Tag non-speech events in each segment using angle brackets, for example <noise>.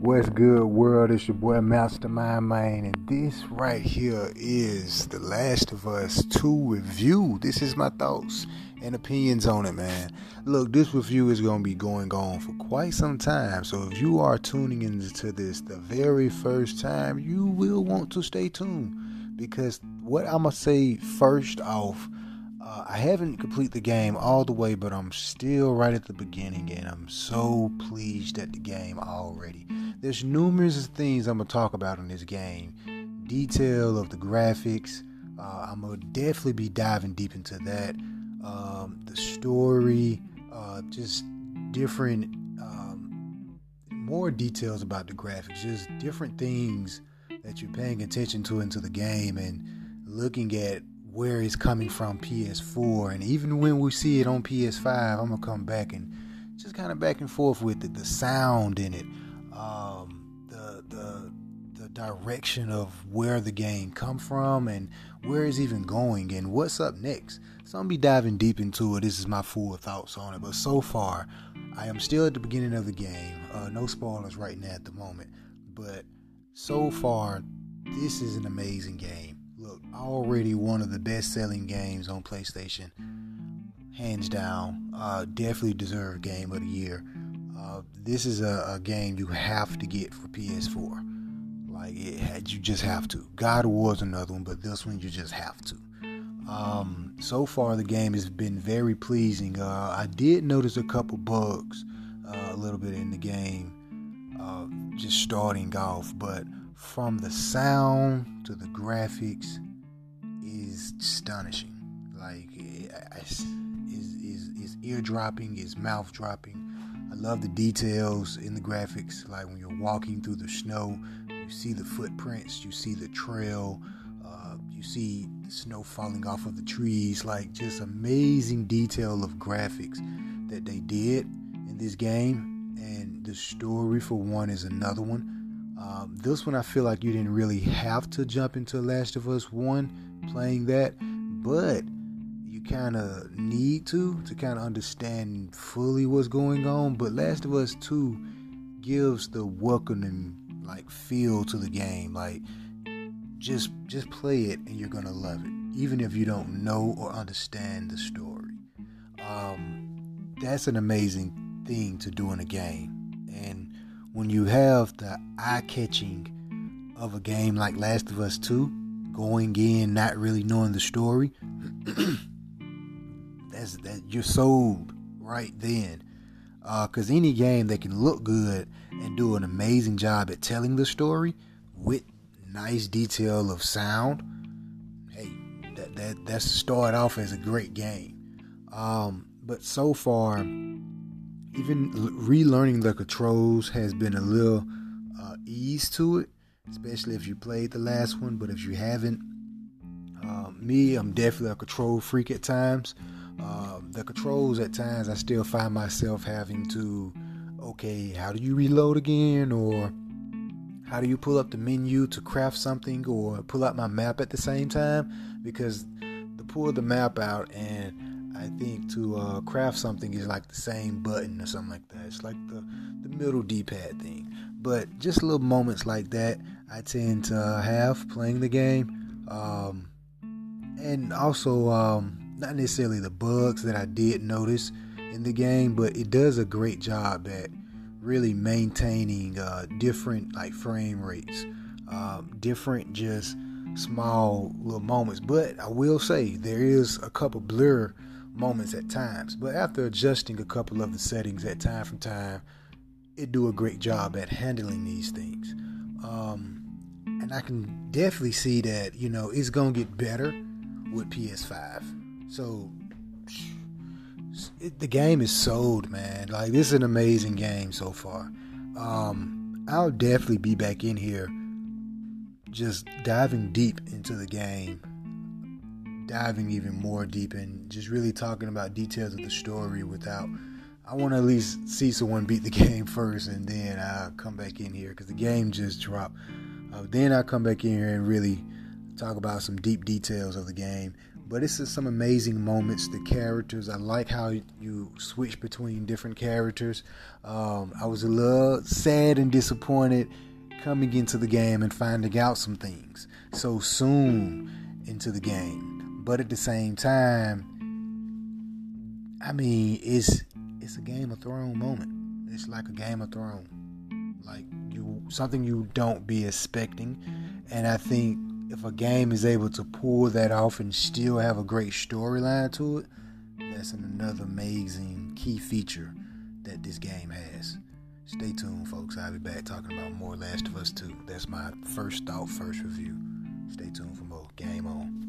What's good, world? It's your boy Mastermind Man, and this right here is The Last of Us 2 review. This is my thoughts and opinions on it, man. Look, this review is going to be going on for quite some time, so if you are tuning into this the very first time, you will want to stay tuned because what I'm going to say first off uh, I haven't completed the game all the way, but I'm still right at the beginning, and I'm so pleased at the game already. There's numerous things I'm gonna talk about in this game. Detail of the graphics. Uh, I'm gonna definitely be diving deep into that. Um, the story, uh, just different, um, more details about the graphics, just different things that you're paying attention to into the game, and looking at where it's coming from PS4 and even when we see it on PS5 I'm gonna come back and just kind of back and forth with it the sound in it um, the the the direction of where the game come from and where it's even going and what's up next. So I'm gonna be diving deep into it. This is my full thoughts on it. But so far I am still at the beginning of the game. Uh, no spoilers right now at the moment. But so far this is an amazing game already one of the best selling games on PlayStation. Hands down. Uh, definitely deserved game of the year. Uh, this is a, a, game you have to get for PS4. Like, it, you just have to. God is another one, but this one you just have to. Um, so far, the game has been very pleasing. Uh, I did notice a couple bugs uh, a little bit in the game, uh, just starting off, but from the sound to the graphics is astonishing. Like is is is ear dropping, is mouth dropping. I love the details in the graphics. Like when you're walking through the snow, you see the footprints, you see the trail, uh, you see the snow falling off of the trees. Like just amazing detail of graphics that they did in this game, and the story for one is another one um, this one, I feel like you didn't really have to jump into Last of Us 1 playing that, but you kind of need to to kind of understand fully what's going on. But Last of Us 2 gives the welcoming like feel to the game. Like just just play it and you're gonna love it, even if you don't know or understand the story. Um, that's an amazing thing to do in a game, and when you have the eye catching of a game like Last of Us 2, going in not really knowing the story, <clears throat> that's that you're sold right then. Because uh, any game that can look good and do an amazing job at telling the story with nice detail of sound, hey, that that that's start off as a great game. Um, but so far, even relearning the controls has been a little uh, ease to it, especially if you played the last one. But if you haven't, uh, me, I'm definitely a control freak at times. Uh, the controls at times, I still find myself having to, okay, how do you reload again, or how do you pull up the menu to craft something, or pull out my map at the same time? Because to pull the map out and I think to uh, craft something is like the same button or something like that. It's like the, the middle D pad thing. But just little moments like that I tend to have playing the game. Um, and also, um, not necessarily the bugs that I did notice in the game, but it does a great job at really maintaining uh, different like frame rates, um, different just small little moments. But I will say there is a couple blur moments at times. But after adjusting a couple of the settings at time from time, it do a great job at handling these things. Um, and I can definitely see that you know it's gonna get better with PS5. So it, the game is sold, man. Like this is an amazing game so far. Um, I'll definitely be back in here, just diving deep into the game diving even more deep and just really talking about details of the story without I want to at least see someone beat the <laughs> game first and then I'll come back in here because the game just dropped. Uh, then I'll come back in here and really talk about some deep details of the game. but it's just some amazing moments. The characters, I like how you switch between different characters. Um, I was a little sad and disappointed coming into the game and finding out some things so soon into the game. But at the same time, I mean, it's it's a Game of Thrones moment. It's like a Game of Thrones, like you something you don't be expecting, and I think if a game is able to pull that off and still have a great storyline to it, that's another amazing key feature that this game has. Stay tuned, folks. I'll be back talking about more Last of Us 2. That's my first thought, first review. Stay tuned for more. Game on.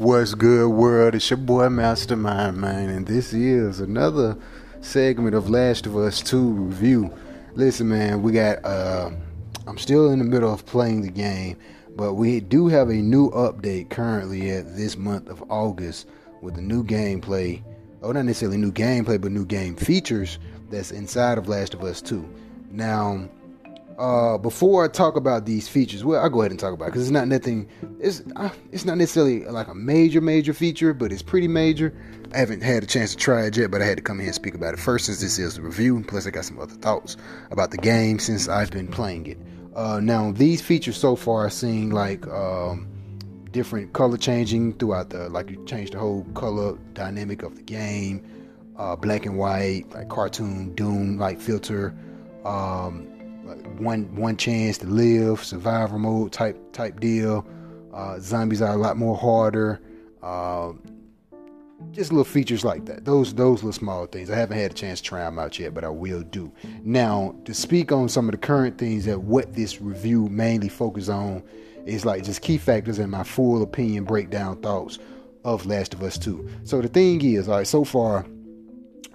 What's good, world? It's your boy Mastermind, man, and this is another segment of Last of Us 2 review. Listen, man, we got, uh, I'm still in the middle of playing the game, but we do have a new update currently at this month of August with a new gameplay. Oh, not necessarily new gameplay, but new game features that's inside of Last of Us 2. Now, uh, before I talk about these features, well, I'll go ahead and talk about it because it's not nothing. It's uh, it's not necessarily like a major major feature, but it's pretty major. I haven't had a chance to try it yet, but I had to come here and speak about it first since this is a review. Plus, I got some other thoughts about the game since I've been playing it. Uh, now, these features so far seem like um, different color changing throughout the like you change the whole color dynamic of the game. Uh, black and white, like cartoon Doom like filter. Um, one one chance to live, survival mode type type deal. Uh, zombies are a lot more harder. Uh, just little features like that. Those those little small things. I haven't had a chance to try them out yet, but I will do. Now to speak on some of the current things that what this review mainly focuses on is like just key factors and my full opinion breakdown thoughts of Last of Us 2. So the thing is, all right, so far,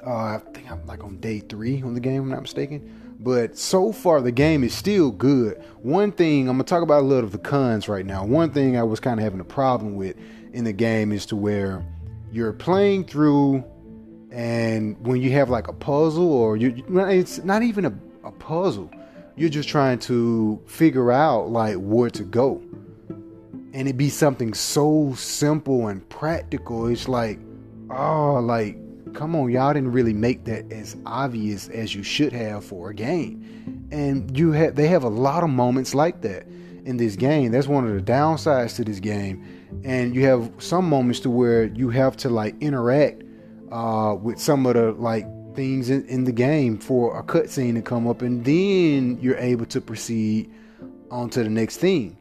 uh, I think I'm like on day three on the game, I'm not mistaken. But so far, the game is still good. One thing I'm gonna talk about a little of the cons right now. One thing I was kind of having a problem with in the game is to where you're playing through, and when you have like a puzzle, or you, it's not even a, a puzzle. You're just trying to figure out like where to go, and it be something so simple and practical. It's like, oh, like come on, y'all didn't really make that as obvious as you should have for a game. And you have they have a lot of moments like that in this game. That's one of the downsides to this game. And you have some moments to where you have to like interact uh, with some of the like things in, in the game for a cutscene to come up, and then you're able to proceed on to the next thing.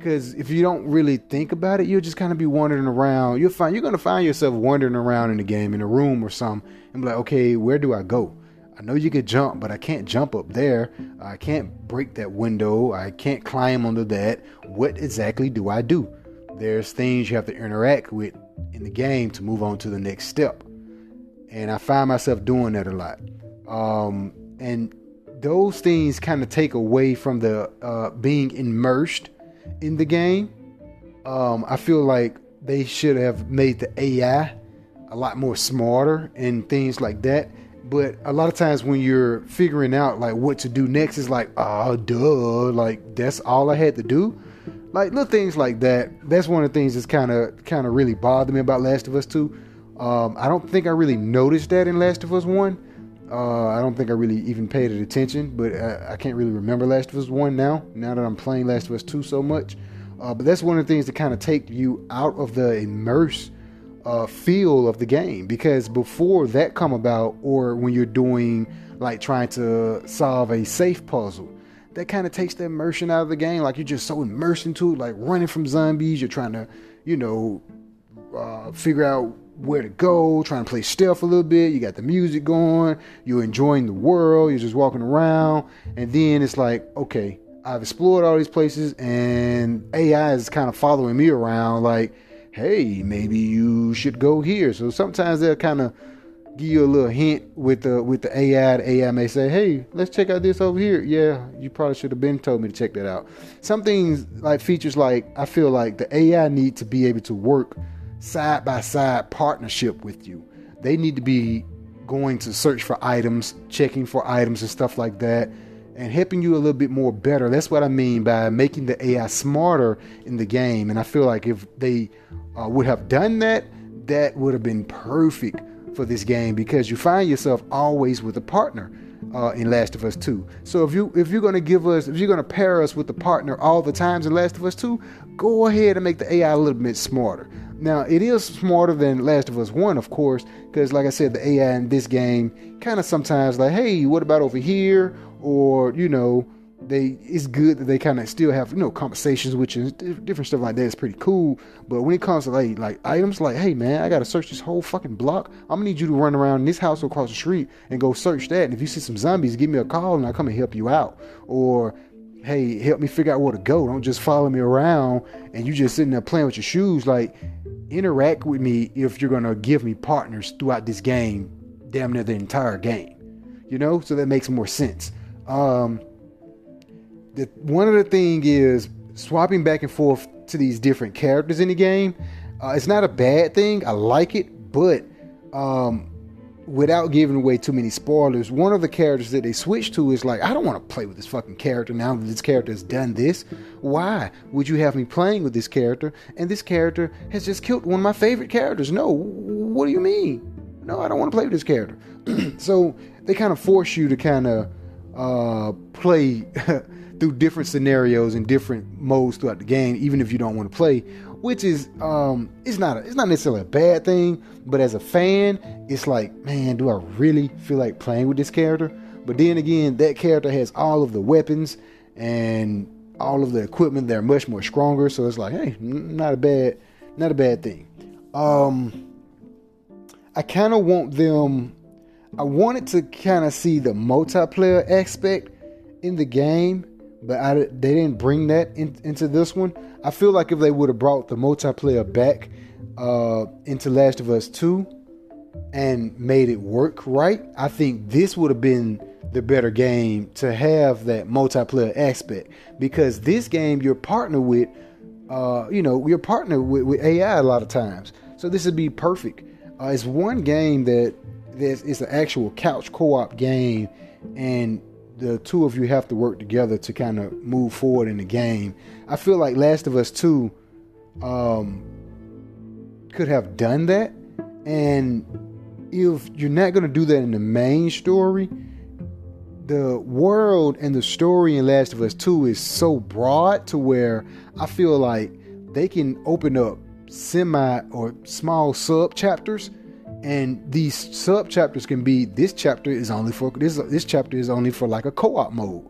Because if you don't really think about it, you'll just kind of be wandering around. You'll find you're gonna find yourself wandering around in the game, in a room or something, and be like, okay, where do I go? I know you could jump, but I can't jump up there. I can't break that window. I can't climb under that. What exactly do I do? There's things you have to interact with in the game to move on to the next step. And I find myself doing that a lot. Um, and those things kind of take away from the uh, being immersed in the game. Um, I feel like they should have made the AI a lot more smarter and things like that. But a lot of times when you're figuring out like what to do next, is like, oh, duh, like that's all I had to do. Like little things like that. That's one of the things that's kind of kind of really bothered me about Last of Us Two. Um, I don't think I really noticed that in Last of Us One. Uh, I don't think I really even paid it attention, but I, I, can't really remember Last of Us 1 now, now that I'm playing Last of Us 2 so much. Uh, but that's one of the things that kind of take you out of the immerse uh, feel of the game because before that come about, or when you're doing like trying to solve a safe puzzle, that kind of takes the immersion out of the game. Like you're just so immersed into it, like running from zombies. You're trying to, you know, uh, figure out where to go, trying to play stealth a little bit. You got the music going, you're enjoying the world, you're just walking around, and then it's like, okay, I've explored all these places, and AI is kind of following me around, like, hey, maybe you should go here. So sometimes they'll kind of give you a little hint with the with the AI. The AI may say, "Hey, let's check out this over here." Yeah, you probably should have been told me to check that out. Some things like features like I feel like the AI need to be able to work side by side partnership with you. They need to be going to search for items, checking for items and stuff like that, and helping you a little bit more better. That's what I mean by making the AI smarter in the game. And I feel like if they uh, would have done that, that would have been perfect for this game because you find yourself always with a partner. Uh, in Last of Us 2. So if you if you're gonna give us if you're gonna pair us with the partner all the times in Last of Us 2, go ahead and make the AI a little bit smarter. Now, it is smarter than Last of Us 1, of course, because, like I said, the AI in this game kind of sometimes like, hey, what about over here? Or, you know, they it's good that they kind of still have, you know, conversations, which is different stuff like that. It's pretty cool. But when it comes to like, like items, like, hey, man, I got to search this whole fucking block. I'm to need you to run around this house across the street and go search that. And if you see some zombies, give me a call and I'll come and help you out. Or, hey, help me figure out where to go. Don't just follow me around and you just sitting there playing with your shoes. Like, interact with me if you're gonna give me partners throughout this game, damn near the entire game. You know, so that makes more sense. Um, the one of the thing is swapping back and forth to these different characters in the game. Uh, it's not a bad thing. I like it, but um, without giving away too many spoilers, one of the characters that they switch to is like, I don't want to play with this fucking character now that this character has done this. Why would you have me playing with this character? And this character has just killed one of my favorite characters. No, what do you mean? No, I don't want to play with this character. <clears throat> so they kind of force you to kind of uh, play <laughs> through different scenarios and different modes throughout the game, even if you don't want to play which is um it's not a, it's not necessarily a bad thing, but as a fan, it's like, man, do I really feel like playing with this character? But then again, that character has all of the weapons and all of the equipment They're much more stronger, so it's like, hey, not a bad not a bad thing. Um I kind of want them I wanted to kind of see the multiplayer aspect in the game, but I, they didn't bring that in, into this one. I feel like if they would have brought the multiplayer back uh, into Last of Us 2 and made it work right, I think this would have been the better game to have that multiplayer aspect. Because this game, you're partner with, uh, you know, you're partner with, with, AI a lot of times. So this would be perfect. Uh, it's one game that it's an actual couch co-op game, and the two of you have to work together to kind of move forward in the game. I feel like Last of Us 2 um, could have done that. And if you're not going to do that in the main story, the world and the story in Last of Us 2 is so broad to where I feel like they can open up semi or small sub chapters and these sub chapters can be this chapter is only for this this chapter is only for like a co-op mode.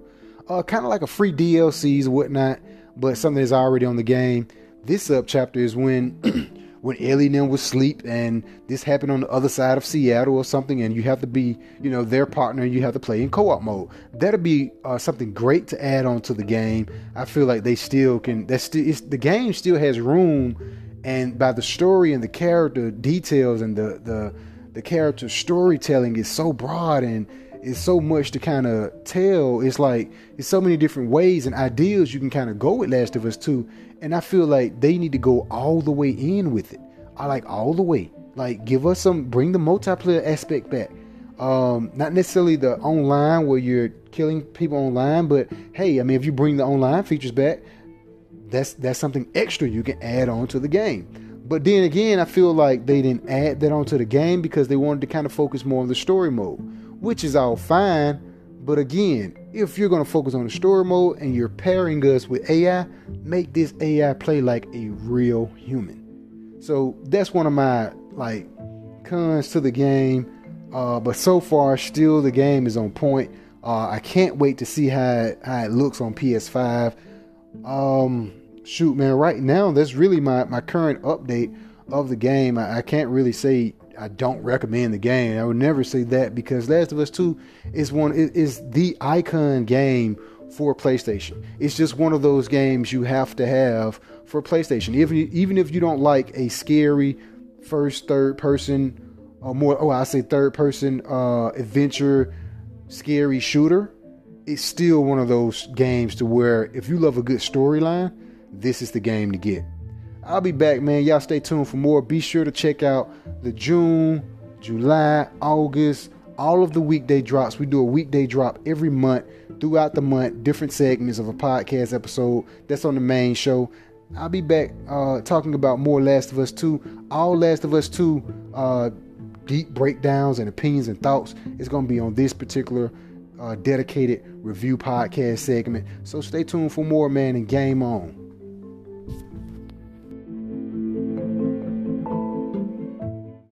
Uh kind of like a free dlcs or whatnot but something that's already on the game. This sub chapter is when <clears throat> when Ellie and them was asleep and this happened on the other side of Seattle or something and you have to be you know their partner and you have to play in co-op mode. That'll be uh, something great to add on to the game. I feel like they still can that's still the game still has room and by the story and the character details and the the the character storytelling is so broad and it's so much to kind of tell. It's like it's so many different ways and ideas you can kind of go with Last of Us 2. And I feel like they need to go all the way in with it. I like all the way. Like give us some bring the multiplayer aspect back. Um, not necessarily the online where you're killing people online, but hey, I mean if you bring the online features back, that's that's something extra you can add on to the game. But then again, I feel like they didn't add that onto the game because they wanted to kind of focus more on the story mode, which is all fine. But again, if you're going to focus on the story mode and you're pairing us with AI, make this AI play like a real human. So that's one of my like cons to the game. Uh, but so far, still the game is on point. Uh, I can't wait to see how it, how it looks on PS5. Um, shoot, man, right now that's really my my current update of the game. I, I can't really say I don't recommend the game. I would never say that because Last of Us Two is one is the icon game for PlayStation. It's just one of those games you have to have for PlayStation. Even even if you don't like a scary first, third person, or more, oh, I say third person uh, adventure, scary shooter. It's still one of those games to where if you love a good storyline, this is the game to get. I'll be back, man. Y'all stay tuned for more. Be sure to check out the June July, August, all of the weekday drops. We do a weekday drop every month throughout the month, different segments of a podcast episode. That's on the main show. I'll be back uh, talking about more Last of Us 2. All Last of Us 2 uh, deep breakdowns and opinions and thoughts is going to be on this particular uh, dedicated review podcast segment. So stay tuned for more, man, and game on.